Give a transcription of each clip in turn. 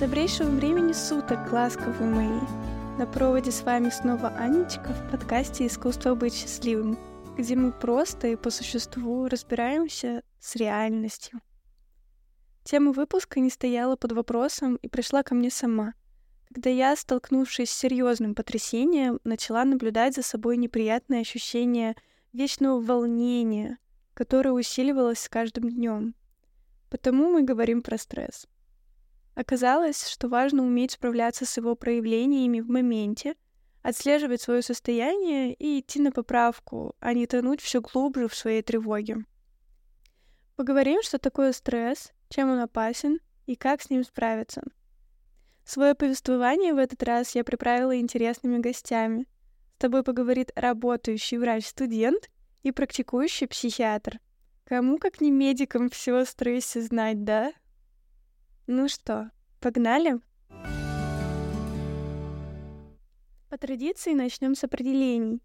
Добрейшего времени суток, ласковые мои! На проводе с вами снова Анечка в подкасте «Искусство быть счастливым», где мы просто и по существу разбираемся с реальностью. Тема выпуска не стояла под вопросом и пришла ко мне сама, когда я, столкнувшись с серьезным потрясением, начала наблюдать за собой неприятное ощущение вечного волнения, которое усиливалось с каждым днем. Потому мы говорим про стресс. Оказалось, что важно уметь справляться с его проявлениями в моменте, отслеживать свое состояние и идти на поправку, а не тонуть все глубже в своей тревоге. Поговорим, что такое стресс, чем он опасен и как с ним справиться. Свое повествование в этот раз я приправила интересными гостями. С тобой поговорит работающий врач-студент и практикующий психиатр. Кому, как не медикам, все о стрессе знать, да? Ну что, погнали? По традиции начнем с определений.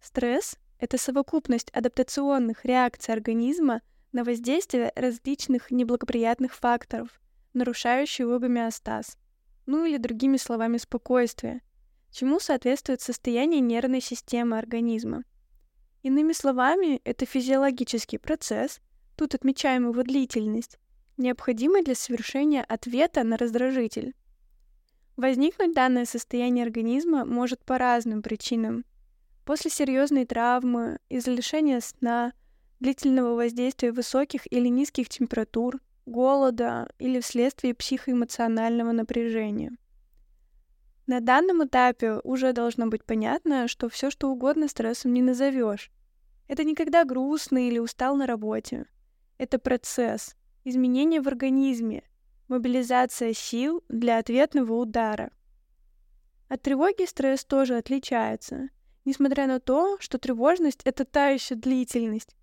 Стресс — это совокупность адаптационных реакций организма на воздействие различных неблагоприятных факторов, нарушающих его гомеостаз, ну или другими словами спокойствие, чему соответствует состояние нервной системы организма. Иными словами, это физиологический процесс, тут отмечаем его длительность, необходимый для совершения ответа на раздражитель. Возникнуть данное состояние организма может по разным причинам. После серьезной травмы, из-за лишения сна, длительного воздействия высоких или низких температур, голода или вследствие психоэмоционального напряжения. На данном этапе уже должно быть понятно, что все что угодно стрессом не назовешь. Это никогда грустно или устал на работе. Это процесс, изменения в организме, мобилизация сил для ответного удара. От тревоги стресс тоже отличается, несмотря на то, что тревожность — это та еще длительность.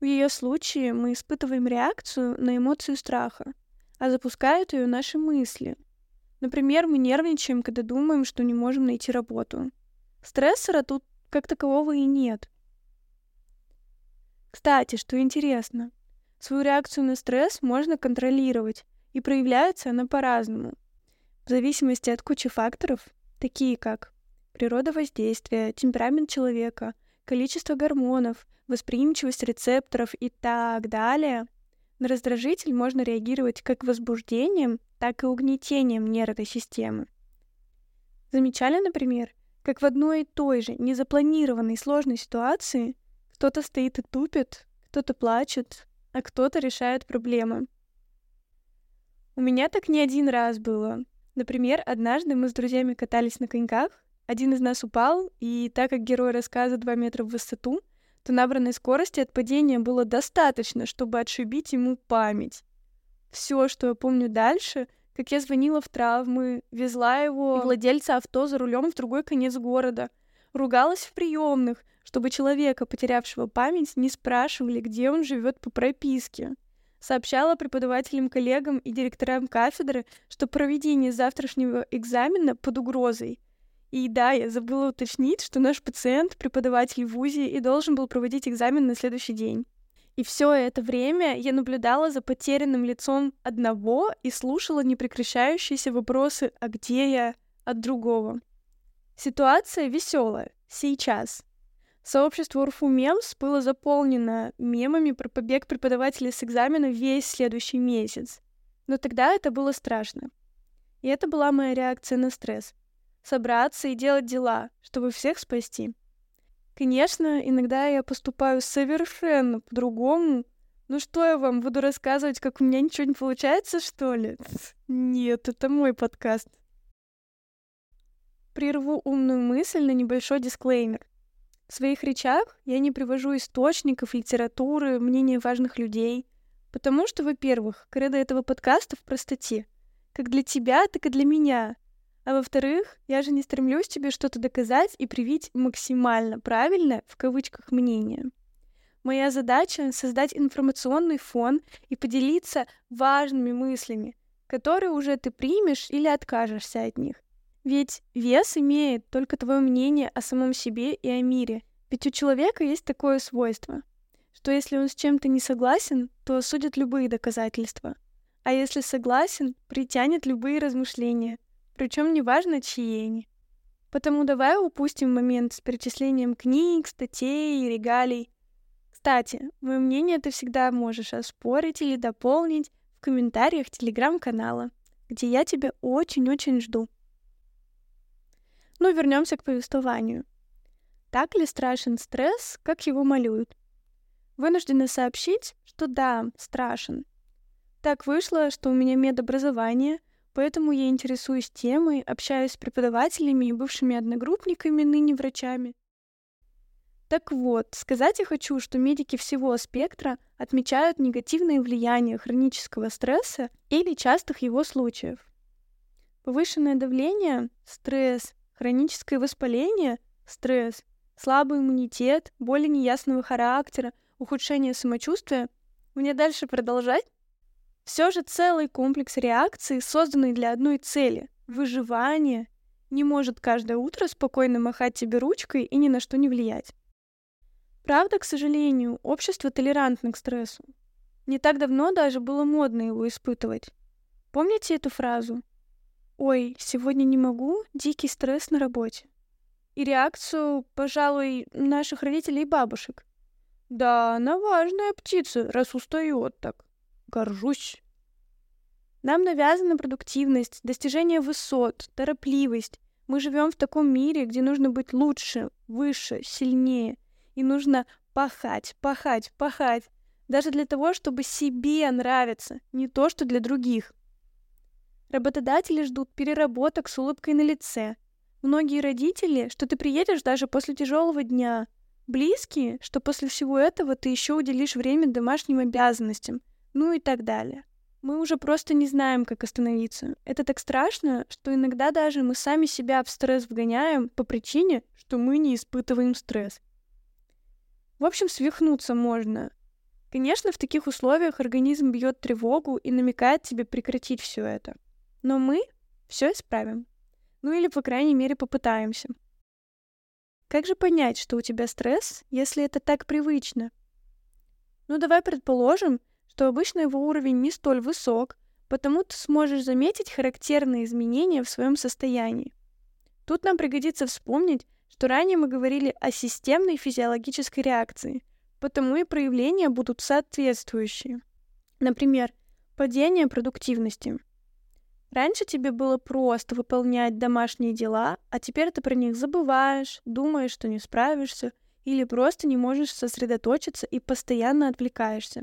В ее случае мы испытываем реакцию на эмоцию страха, а запускают ее наши мысли. Например, мы нервничаем, когда думаем, что не можем найти работу. Стрессора тут как такового и нет. Кстати, что интересно — Свою реакцию на стресс можно контролировать, и проявляется она по-разному. В зависимости от кучи факторов, такие как природа воздействия, темперамент человека, количество гормонов, восприимчивость рецепторов и так далее, на раздражитель можно реагировать как возбуждением, так и угнетением нервной системы. Замечали, например, как в одной и той же незапланированной сложной ситуации кто-то стоит и тупит, кто-то плачет, а кто-то решает проблемы. У меня так не один раз было. Например, однажды мы с друзьями катались на коньках, один из нас упал, и так как герой рассказа 2 метра в высоту, то набранной скорости от падения было достаточно, чтобы отшибить ему память. Все, что я помню дальше, как я звонила в травмы, везла его владельца авто за рулем в другой конец города, ругалась в приемных, чтобы человека, потерявшего память, не спрашивали, где он живет по прописке. Сообщала преподавателям, коллегам и директорам кафедры, что проведение завтрашнего экзамена под угрозой. И да, я забыла уточнить, что наш пациент — преподаватель в ВУЗе и должен был проводить экзамен на следующий день. И все это время я наблюдала за потерянным лицом одного и слушала непрекращающиеся вопросы «А где я?» от другого. Ситуация веселая. Сейчас. Сообщество Урфу Мемс было заполнено мемами про побег преподавателя с экзамена весь следующий месяц. Но тогда это было страшно. И это была моя реакция на стресс. Собраться и делать дела, чтобы всех спасти. Конечно, иногда я поступаю совершенно по-другому. Ну что я вам буду рассказывать, как у меня ничего не получается, что ли? Нет, это мой подкаст. Прерву умную мысль на небольшой дисклеймер. В своих речах я не привожу источников, литературы, мнения важных людей, потому что, во-первых, кредо этого подкаста в простоте, как для тебя, так и для меня. А во-вторых, я же не стремлюсь тебе что-то доказать и привить максимально правильно, в кавычках, мнение. Моя задача — создать информационный фон и поделиться важными мыслями, которые уже ты примешь или откажешься от них. Ведь вес имеет только твое мнение о самом себе и о мире. Ведь у человека есть такое свойство, что если он с чем-то не согласен, то осудит любые доказательства. а если согласен, притянет любые размышления, причем неважно, чьи они. Потому давай упустим момент с перечислением книг, статей и регалий. Кстати, мое мнение ты всегда можешь оспорить или дополнить в комментариях телеграм-канала, где я тебя очень-очень жду. Ну, вернемся к повествованию. Так ли страшен стресс, как его малюют? Вынуждена сообщить, что да, страшен. Так вышло, что у меня медобразование, поэтому я интересуюсь темой, общаюсь с преподавателями и бывшими одногруппниками, ныне врачами. Так вот, сказать я хочу, что медики всего спектра отмечают негативное влияние хронического стресса или частых его случаев. Повышенное давление — стресс, хроническое воспаление — стресс, слабый иммунитет, боли неясного характера, ухудшение самочувствия. Мне дальше продолжать? Все же целый комплекс реакций, созданный для одной цели — выживания, не может каждое утро спокойно махать тебе ручкой и ни на что не влиять. Правда, к сожалению, общество толерантно к стрессу. Не так давно даже было модно его испытывать. Помните эту фразу? «Ой, сегодня не могу, дикий стресс на работе». И реакцию, пожалуй, наших родителей и бабушек. «Да, она важная птица, раз устает так. Горжусь». Нам навязана продуктивность, достижение высот, торопливость. Мы живем в таком мире, где нужно быть лучше, выше, сильнее — и нужно пахать, пахать, пахать. Даже для того, чтобы себе нравиться, не то, что для других. Работодатели ждут переработок с улыбкой на лице. Многие родители, что ты приедешь даже после тяжелого дня. Близкие, что после всего этого ты еще уделишь время домашним обязанностям. Ну и так далее. Мы уже просто не знаем, как остановиться. Это так страшно, что иногда даже мы сами себя в стресс вгоняем по причине, что мы не испытываем стресс. В общем, свихнуться можно. Конечно, в таких условиях организм бьет тревогу и намекает тебе прекратить все это. Но мы все исправим. Ну или, по крайней мере, попытаемся. Как же понять, что у тебя стресс, если это так привычно? Ну давай предположим, что обычно его уровень не столь высок, потому ты сможешь заметить характерные изменения в своем состоянии. Тут нам пригодится вспомнить, что ранее мы говорили о системной физиологической реакции, потому и проявления будут соответствующие. Например, падение продуктивности. Раньше тебе было просто выполнять домашние дела, а теперь ты про них забываешь, думаешь, что не справишься, или просто не можешь сосредоточиться и постоянно отвлекаешься.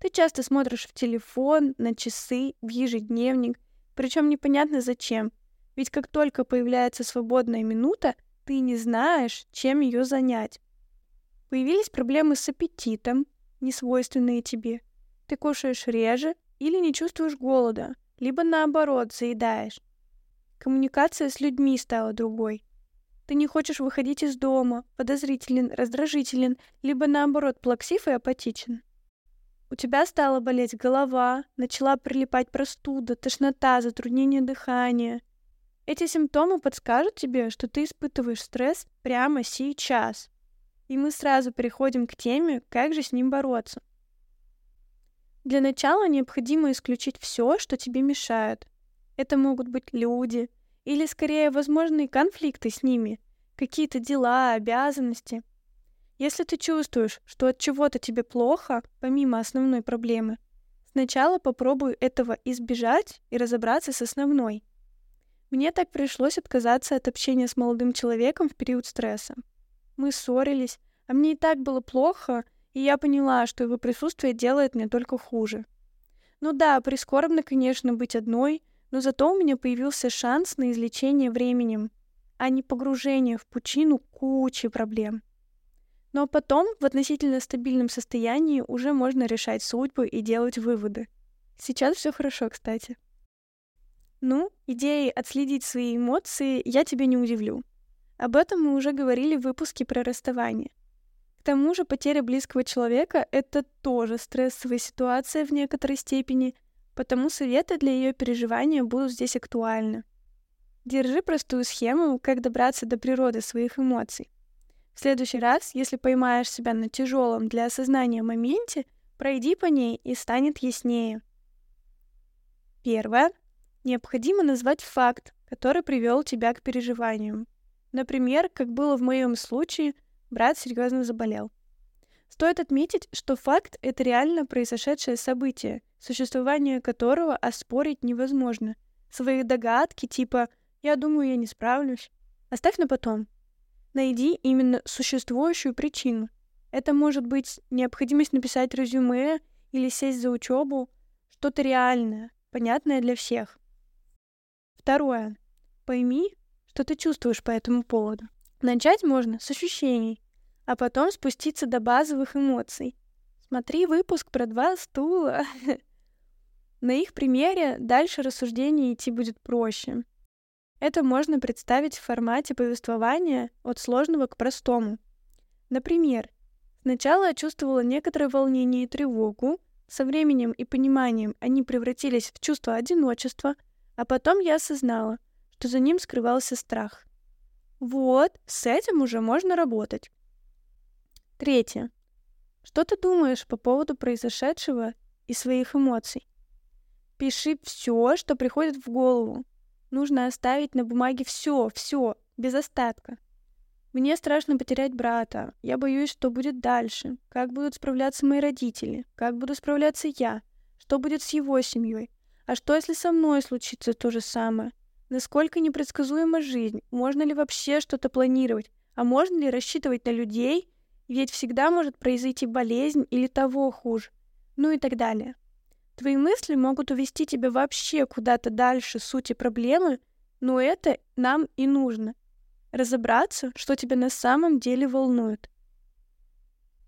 Ты часто смотришь в телефон, на часы, в ежедневник, причем непонятно зачем, ведь как только появляется свободная минута, ты не знаешь, чем ее занять. Появились проблемы с аппетитом, несвойственные тебе. Ты кушаешь реже или не чувствуешь голода, либо наоборот заедаешь. Коммуникация с людьми стала другой. Ты не хочешь выходить из дома, подозрителен, раздражителен, либо наоборот плаксив и апатичен. У тебя стала болеть голова, начала прилипать простуда, тошнота, затруднение дыхания. Эти симптомы подскажут тебе, что ты испытываешь стресс прямо сейчас. И мы сразу переходим к теме, как же с ним бороться. Для начала необходимо исключить все, что тебе мешает. Это могут быть люди, или скорее возможные конфликты с ними, какие-то дела, обязанности. Если ты чувствуешь, что от чего-то тебе плохо, помимо основной проблемы, сначала попробуй этого избежать и разобраться с основной. Мне так пришлось отказаться от общения с молодым человеком в период стресса. Мы ссорились, а мне и так было плохо, и я поняла, что его присутствие делает мне только хуже. Ну да, прискорбно, конечно, быть одной, но зато у меня появился шанс на излечение временем, а не погружение в пучину кучи проблем. Но потом в относительно стабильном состоянии уже можно решать судьбу и делать выводы. Сейчас все хорошо, кстати. Ну, идеей отследить свои эмоции я тебя не удивлю. Об этом мы уже говорили в выпуске про расставание. Тому же потеря близкого человека — это тоже стрессовая ситуация в некоторой степени, потому советы для ее переживания будут здесь актуальны. Держи простую схему, как добраться до природы своих эмоций. В следующий раз, если поймаешь себя на тяжелом для осознания моменте, пройди по ней и станет яснее. Первое. Необходимо назвать факт, который привел тебя к переживаниям. Например, как было в моем случае, брат серьезно заболел. Стоит отметить, что факт — это реально произошедшее событие, существование которого оспорить невозможно. Свои догадки типа «я думаю, я не справлюсь» оставь на потом. Найди именно существующую причину. Это может быть необходимость написать резюме или сесть за учебу, что-то реальное, понятное для всех. Второе. Пойми, что ты чувствуешь по этому поводу. Начать можно с ощущений, а потом спуститься до базовых эмоций. Смотри выпуск про два стула. На их примере дальше рассуждение идти будет проще. Это можно представить в формате повествования от сложного к простому. Например, сначала я чувствовала некоторое волнение и тревогу, со временем и пониманием они превратились в чувство одиночества, а потом я осознала, что за ним скрывался страх. Вот, с этим уже можно работать. Третье. Что ты думаешь по поводу произошедшего и своих эмоций? Пиши все, что приходит в голову. Нужно оставить на бумаге все, все, без остатка. Мне страшно потерять брата. Я боюсь, что будет дальше. Как будут справляться мои родители? Как буду справляться я? Что будет с его семьей? А что, если со мной случится то же самое? Насколько непредсказуема жизнь? Можно ли вообще что-то планировать? А можно ли рассчитывать на людей, ведь всегда может произойти болезнь или того хуже. Ну и так далее. Твои мысли могут увести тебя вообще куда-то дальше сути проблемы, но это нам и нужно. Разобраться, что тебя на самом деле волнует.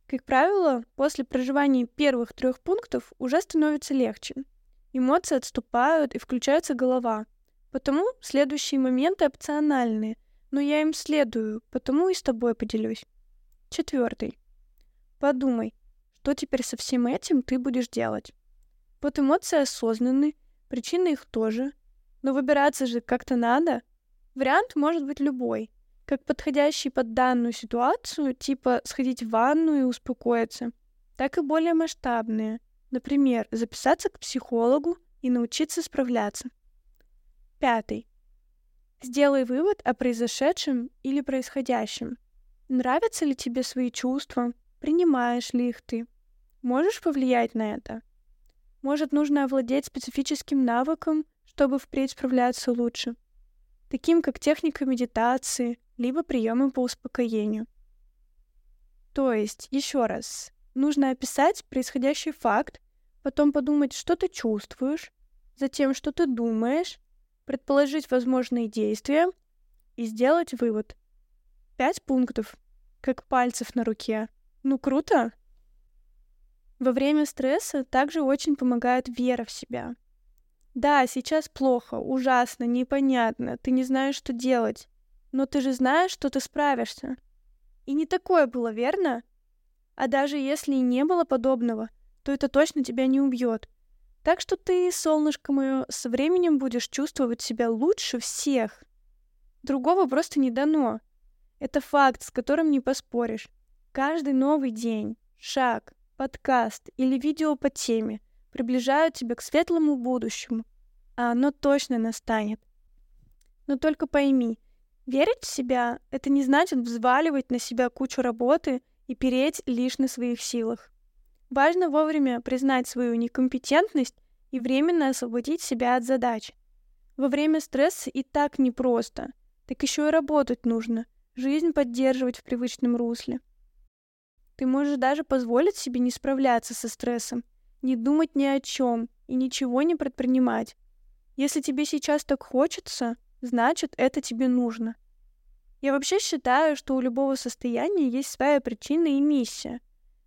Как правило, после проживания первых трех пунктов уже становится легче. Эмоции отступают и включается голова. Потому следующие моменты опциональные, но я им следую, потому и с тобой поделюсь. Четвертый. Подумай, что теперь со всем этим ты будешь делать. Вот эмоции осознанны, причины их тоже, но выбираться же как-то надо. Вариант может быть любой, как подходящий под данную ситуацию, типа сходить в ванну и успокоиться, так и более масштабные, например, записаться к психологу и научиться справляться. Пятый. Сделай вывод о произошедшем или происходящем – Нравятся ли тебе свои чувства? Принимаешь ли их ты? Можешь повлиять на это? Может, нужно овладеть специфическим навыком, чтобы впредь справляться лучше, таким как техника медитации, либо приемы по успокоению. То есть, еще раз, нужно описать происходящий факт, потом подумать, что ты чувствуешь, затем, что ты думаешь, предположить возможные действия и сделать вывод. Пять пунктов, как пальцев на руке. Ну, круто! Во время стресса также очень помогает вера в себя. Да, сейчас плохо, ужасно, непонятно, ты не знаешь, что делать. Но ты же знаешь, что ты справишься. И не такое было, верно? А даже если и не было подобного, то это точно тебя не убьет. Так что ты, солнышко мое, со временем будешь чувствовать себя лучше всех. Другого просто не дано. Это факт, с которым не поспоришь. Каждый новый день, шаг, подкаст или видео по теме приближают тебя к светлому будущему, а оно точно настанет. Но только пойми, верить в себя — это не значит взваливать на себя кучу работы и переть лишь на своих силах. Важно вовремя признать свою некомпетентность и временно освободить себя от задач. Во время стресса и так непросто, так еще и работать нужно — жизнь поддерживать в привычном русле. Ты можешь даже позволить себе не справляться со стрессом, не думать ни о чем и ничего не предпринимать. Если тебе сейчас так хочется, значит, это тебе нужно. Я вообще считаю, что у любого состояния есть своя причина и миссия.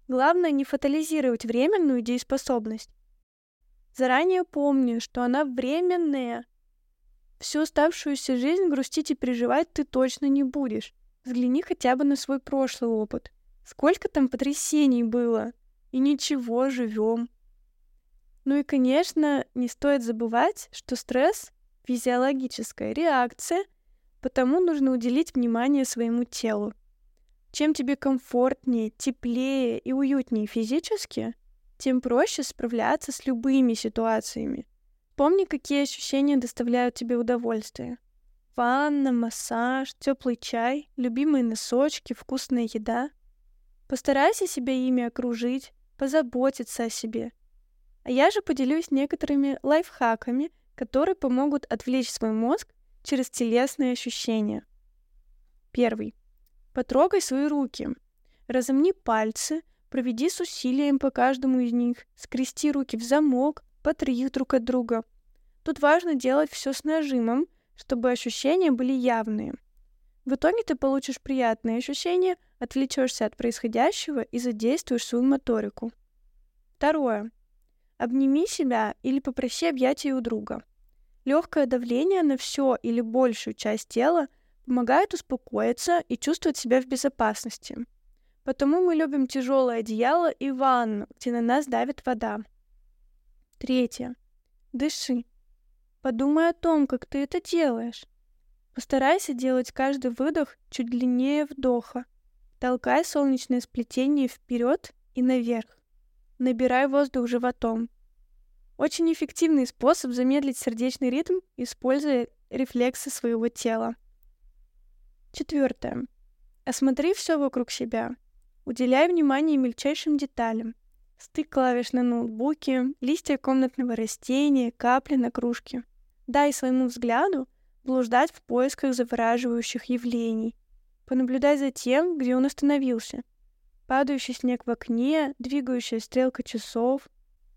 Главное не фатализировать временную дееспособность. Заранее помни, что она временная. Всю оставшуюся жизнь грустить и переживать ты точно не будешь. Взгляни хотя бы на свой прошлый опыт. Сколько там потрясений было. И ничего, живем. Ну и, конечно, не стоит забывать, что стресс — физиологическая реакция, потому нужно уделить внимание своему телу. Чем тебе комфортнее, теплее и уютнее физически, тем проще справляться с любыми ситуациями. Помни, какие ощущения доставляют тебе удовольствие. Ванна, массаж, теплый чай, любимые носочки, вкусная еда. Постарайся себя ими окружить, позаботиться о себе. А я же поделюсь некоторыми лайфхаками, которые помогут отвлечь свой мозг через телесные ощущения. Первый. Потрогай свои руки. Разомни пальцы, проведи с усилием по каждому из них, скрести руки в замок, потри их друг от друга. Тут важно делать все с нажимом, чтобы ощущения были явные. В итоге ты получишь приятные ощущения, отвлечешься от происходящего и задействуешь свою моторику. Второе. Обними себя или попроси объятия у друга. Легкое давление на все или большую часть тела помогает успокоиться и чувствовать себя в безопасности. Потому мы любим тяжелое одеяло и ванну, где на нас давит вода. Третье. Дыши. Подумай о том, как ты это делаешь. Постарайся делать каждый выдох чуть длиннее вдоха. Толкай солнечное сплетение вперед и наверх. Набирай воздух животом. Очень эффективный способ замедлить сердечный ритм, используя рефлексы своего тела. Четвертое. Осмотри все вокруг себя. Уделяй внимание мельчайшим деталям. Стык клавиш на ноутбуке, листья комнатного растения, капли на кружке. Дай своему взгляду блуждать в поисках завораживающих явлений. Понаблюдай за тем, где он остановился. Падающий снег в окне, двигающая стрелка часов.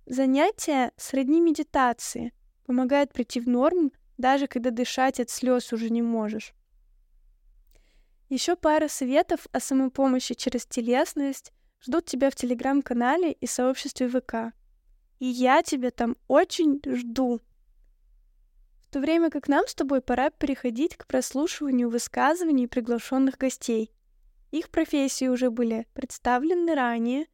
Занятие сродни медитации. Помогает прийти в норму, даже когда дышать от слез уже не можешь. Еще пара советов о самопомощи через телесность ждут тебя в телеграм-канале и сообществе ВК. И я тебя там очень жду. В то время как нам с тобой пора переходить к прослушиванию высказываний приглашенных гостей. Их профессии уже были представлены ранее,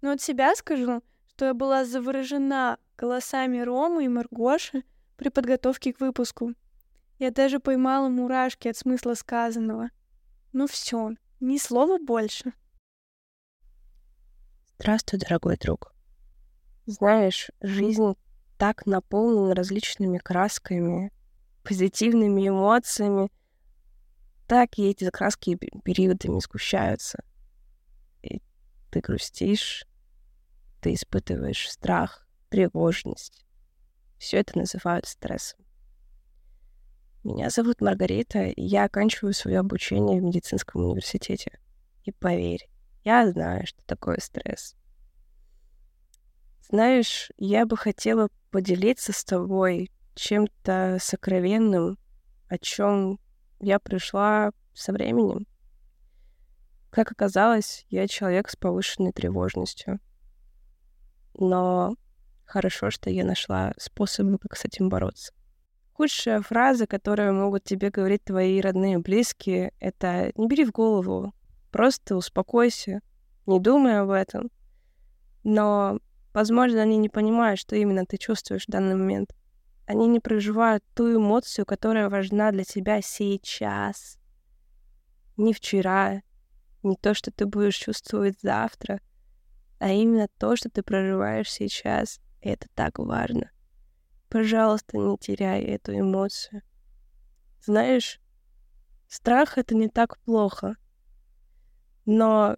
но от себя скажу, что я была заворожена голосами Ромы и Маргоши при подготовке к выпуску. Я даже поймала мурашки от смысла сказанного — ну все, ни слова больше. Здравствуй, дорогой друг. Знаешь, жизнь так наполнена различными красками, позитивными эмоциями, так и эти краски периодами сгущаются. И ты грустишь, ты испытываешь страх, тревожность. Все это называют стрессом. Меня зовут Маргарита, и я оканчиваю свое обучение в медицинском университете. И поверь, я знаю, что такое стресс. Знаешь, я бы хотела поделиться с тобой чем-то сокровенным, о чем я пришла со временем. Как оказалось, я человек с повышенной тревожностью. Но хорошо, что я нашла способы, как с этим бороться. Худшая фраза, которую могут тебе говорить твои родные близкие, это «не бери в голову, просто успокойся, не думай об этом». Но, возможно, они не понимают, что именно ты чувствуешь в данный момент. Они не проживают ту эмоцию, которая важна для тебя сейчас. Не вчера, не то, что ты будешь чувствовать завтра, а именно то, что ты проживаешь сейчас. И это так важно. Пожалуйста, не теряй эту эмоцию. Знаешь, страх — это не так плохо. Но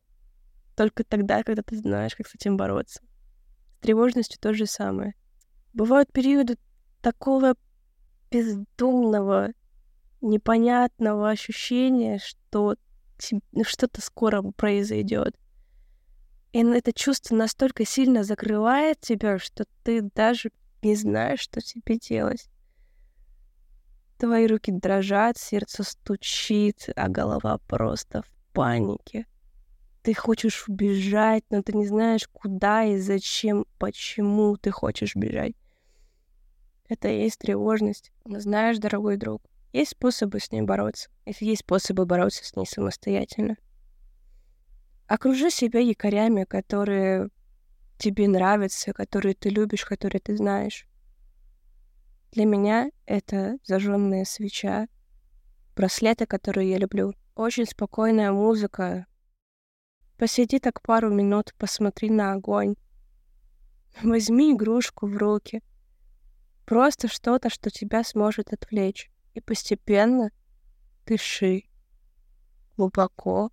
только тогда, когда ты знаешь, как с этим бороться. С тревожностью то же самое. Бывают периоды такого бездумного, непонятного ощущения, что что-то скоро произойдет. И это чувство настолько сильно закрывает тебя, что ты даже не знаешь, что тебе делать. Твои руки дрожат, сердце стучит, а голова просто в панике. Ты хочешь убежать, но ты не знаешь, куда и зачем, почему ты хочешь бежать. Это и есть тревожность. Но знаешь, дорогой друг, есть способы с ней бороться. Если есть способы бороться с ней самостоятельно. Окружи себя якорями, которые тебе нравятся, которые ты любишь, которые ты знаешь. Для меня это зажженная свеча, браслеты, которые я люблю. Очень спокойная музыка. Посиди так пару минут, посмотри на огонь. Возьми игрушку в руки. Просто что-то, что тебя сможет отвлечь. И постепенно дыши глубоко.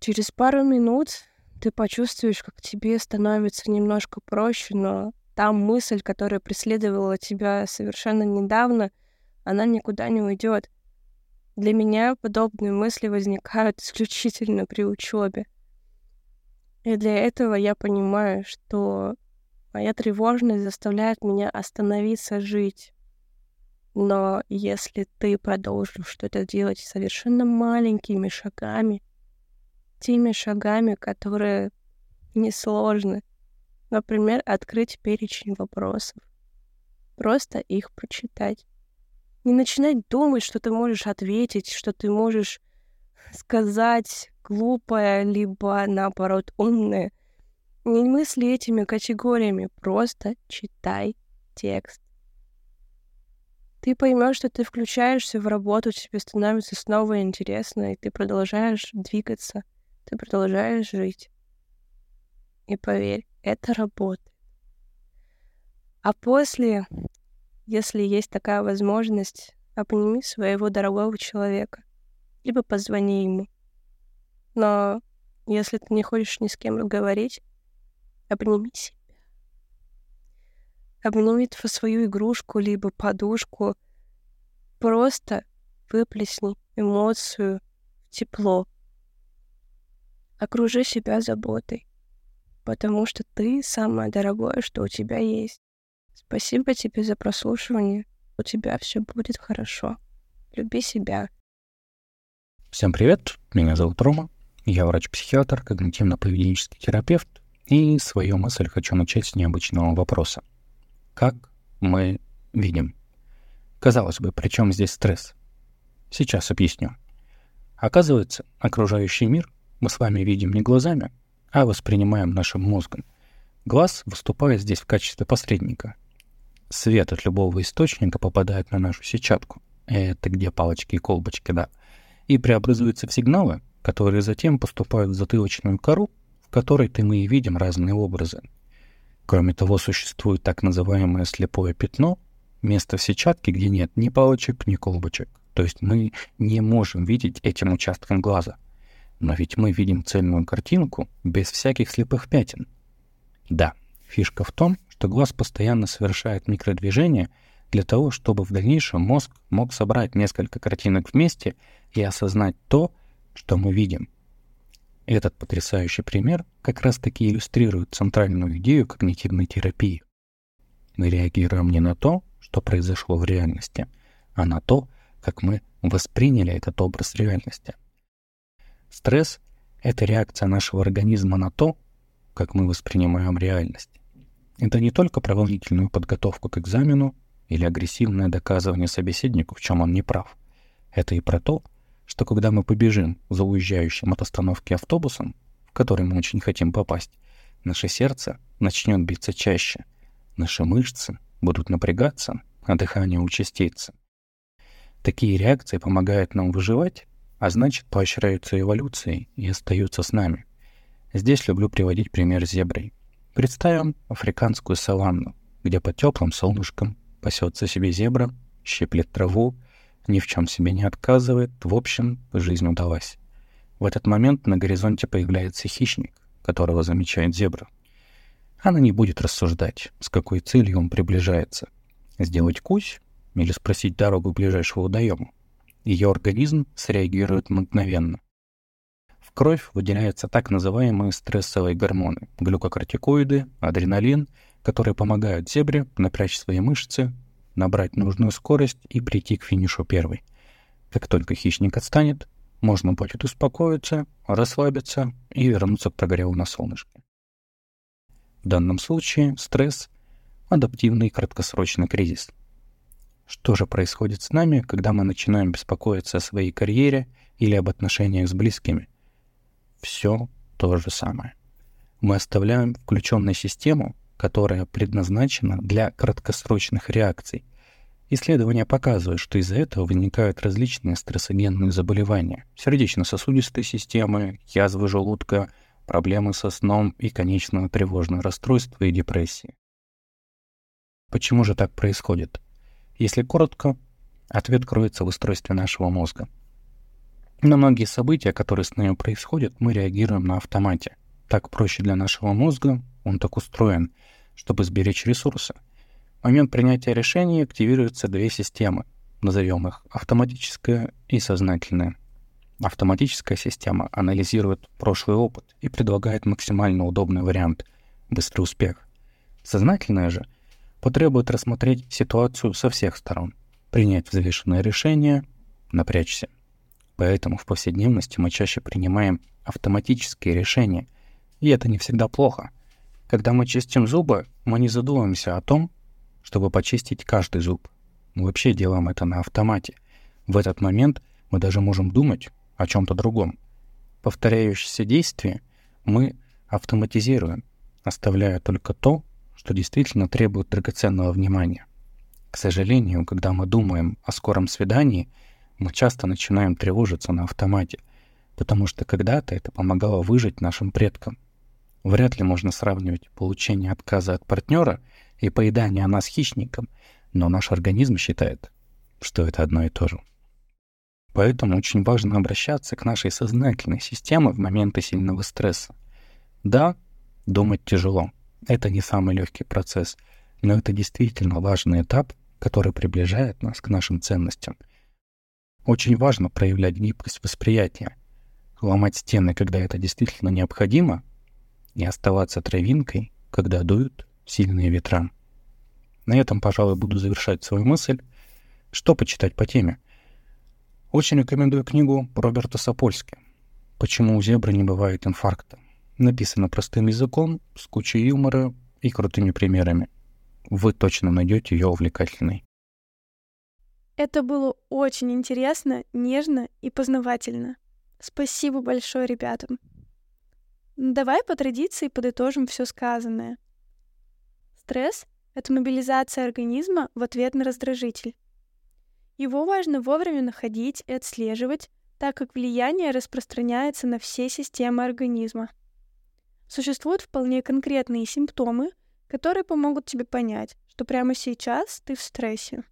Через пару минут ты почувствуешь, как тебе становится немножко проще, но та мысль, которая преследовала тебя совершенно недавно, она никуда не уйдет. Для меня подобные мысли возникают исключительно при учебе. И для этого я понимаю, что моя тревожность заставляет меня остановиться жить. Но если ты продолжишь что-то делать совершенно маленькими шагами, теми шагами, которые несложны, например, открыть перечень вопросов, просто их прочитать. Не начинать думать, что ты можешь ответить, что ты можешь сказать глупое, либо наоборот умное. Не мысли этими категориями, просто читай текст. Ты поймешь, что ты включаешься в работу, тебе становится снова интересно, и ты продолжаешь двигаться, ты продолжаешь жить. И поверь, это работает. А после, если есть такая возможность, обними своего дорогого человека, либо позвони ему. Но если ты не хочешь ни с кем говорить, обними себя. Обними свою игрушку, либо подушку. Просто выплесни эмоцию в тепло. Окружи себя заботой, потому что ты самое дорогое, что у тебя есть. Спасибо тебе за прослушивание. У тебя все будет хорошо. Люби себя. Всем привет, меня зовут Рома. Я врач-психиатр, когнитивно-поведенческий терапевт, и свою мысль хочу начать с необычного вопроса. Как мы видим? Казалось бы, при чем здесь стресс? Сейчас объясню. Оказывается, окружающий мир мы с вами видим не глазами, а воспринимаем нашим мозгом. Глаз выступает здесь в качестве посредника. Свет от любого источника попадает на нашу сетчатку. Это где палочки и колбочки, да. И преобразуются в сигналы, которые затем поступают в затылочную кору, в которой ты мы и видим разные образы. Кроме того, существует так называемое слепое пятно, место в сетчатке, где нет ни палочек, ни колбочек. То есть мы не можем видеть этим участком глаза. Но ведь мы видим цельную картинку без всяких слепых пятен. Да, фишка в том, что глаз постоянно совершает микродвижения для того, чтобы в дальнейшем мозг мог собрать несколько картинок вместе и осознать то, что мы видим. Этот потрясающий пример как раз-таки иллюстрирует центральную идею когнитивной терапии. Мы реагируем не на то, что произошло в реальности, а на то, как мы восприняли этот образ реальности. Стресс — это реакция нашего организма на то, как мы воспринимаем реальность. Это не только про волнительную подготовку к экзамену или агрессивное доказывание собеседнику, в чем он не прав. Это и про то, что когда мы побежим за уезжающим от остановки автобусом, в который мы очень хотим попасть, наше сердце начнет биться чаще, наши мышцы будут напрягаться, а дыхание участится. Такие реакции помогают нам выживать, а значит поощряются эволюцией и остаются с нами. Здесь люблю приводить пример зеброй. Представим африканскую саванну, где под теплым солнышком пасется себе зебра, щиплет траву, ни в чем себе не отказывает, в общем, жизнь удалась. В этот момент на горизонте появляется хищник, которого замечает зебра. Она не будет рассуждать, с какой целью он приближается. Сделать кусь или спросить дорогу ближайшего водоема. Ее организм среагирует мгновенно. В кровь выделяются так называемые стрессовые гормоны – глюкокортикоиды, адреналин, которые помогают зебре напрячь свои мышцы, набрать нужную скорость и прийти к финишу первой. Как только хищник отстанет, можно будет успокоиться, расслабиться и вернуться к прогреву на солнышке. В данном случае стресс — адаптивный краткосрочный кризис. Что же происходит с нами, когда мы начинаем беспокоиться о своей карьере или об отношениях с близкими? Все то же самое. Мы оставляем включенной систему, которая предназначена для краткосрочных реакций. Исследования показывают, что из-за этого возникают различные стрессогенные заболевания, сердечно-сосудистой системы, язвы желудка, проблемы со сном и, конечно, тревожное расстройство и депрессии. Почему же так происходит? Если коротко, ответ кроется в устройстве нашего мозга. На многие события, которые с нами происходят, мы реагируем на автомате. Так проще для нашего мозга, он так устроен, чтобы сберечь ресурсы. В момент принятия решений активируются две системы, назовем их автоматическая и сознательная. Автоматическая система анализирует прошлый опыт и предлагает максимально удобный вариант – быстрый успех. Сознательная же потребует рассмотреть ситуацию со всех сторон, принять взвешенное решение, напрячься. Поэтому в повседневности мы чаще принимаем автоматические решения, и это не всегда плохо. Когда мы чистим зубы, мы не задумываемся о том, чтобы почистить каждый зуб. Мы вообще делаем это на автомате. В этот момент мы даже можем думать о чем-то другом. Повторяющиеся действия мы автоматизируем, оставляя только то, что действительно требует драгоценного внимания. К сожалению, когда мы думаем о скором свидании, мы часто начинаем тревожиться на автомате, потому что когда-то это помогало выжить нашим предкам. Вряд ли можно сравнивать получение отказа от партнера и поедание нас хищником, но наш организм считает, что это одно и то же. Поэтому очень важно обращаться к нашей сознательной системе в моменты сильного стресса. Да, думать тяжело. Это не самый легкий процесс, но это действительно важный этап, который приближает нас к нашим ценностям. Очень важно проявлять гибкость восприятия, ломать стены, когда это действительно необходимо, и оставаться травинкой, когда дуют сильные ветра. На этом, пожалуй, буду завершать свою мысль. Что почитать по теме — очень рекомендую книгу Роберта Сапольски «Почему у зебры не бывает инфаркта». Написано простым языком, с кучей юмора и крутыми примерами. Вы точно найдете ее увлекательной. Это было очень интересно, нежно и познавательно. Спасибо большое ребятам. Давай по традиции подытожим все сказанное. Стресс — это мобилизация организма в ответ на раздражитель. Его важно вовремя находить и отслеживать, так как влияние распространяется на все системы организма. Существуют вполне конкретные симптомы, которые помогут тебе понять, что прямо сейчас ты в стрессе.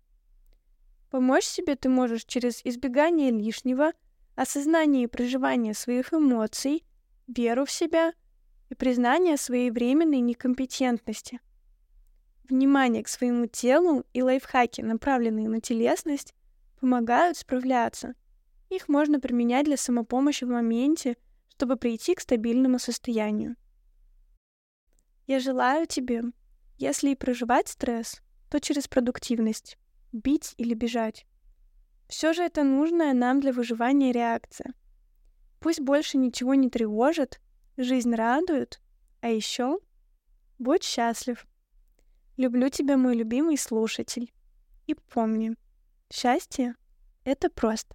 Помочь себе ты можешь через избегание лишнего, осознание и проживание своих эмоций, веру в себя и признание своей временной некомпетентности. Внимание к своему телу и лайфхаки, направленные на телесность, помогают справляться. Их можно применять для самопомощи в моменте, чтобы прийти к стабильному состоянию. Я желаю тебе, если и проживать стресс, то через продуктивность, бить или бежать. Все же это нужная нам для выживания реакция. Пусть больше ничего не тревожит, жизнь радует, а еще будь счастлив. Люблю тебя, мой любимый слушатель. И помни, Счастье — это просто.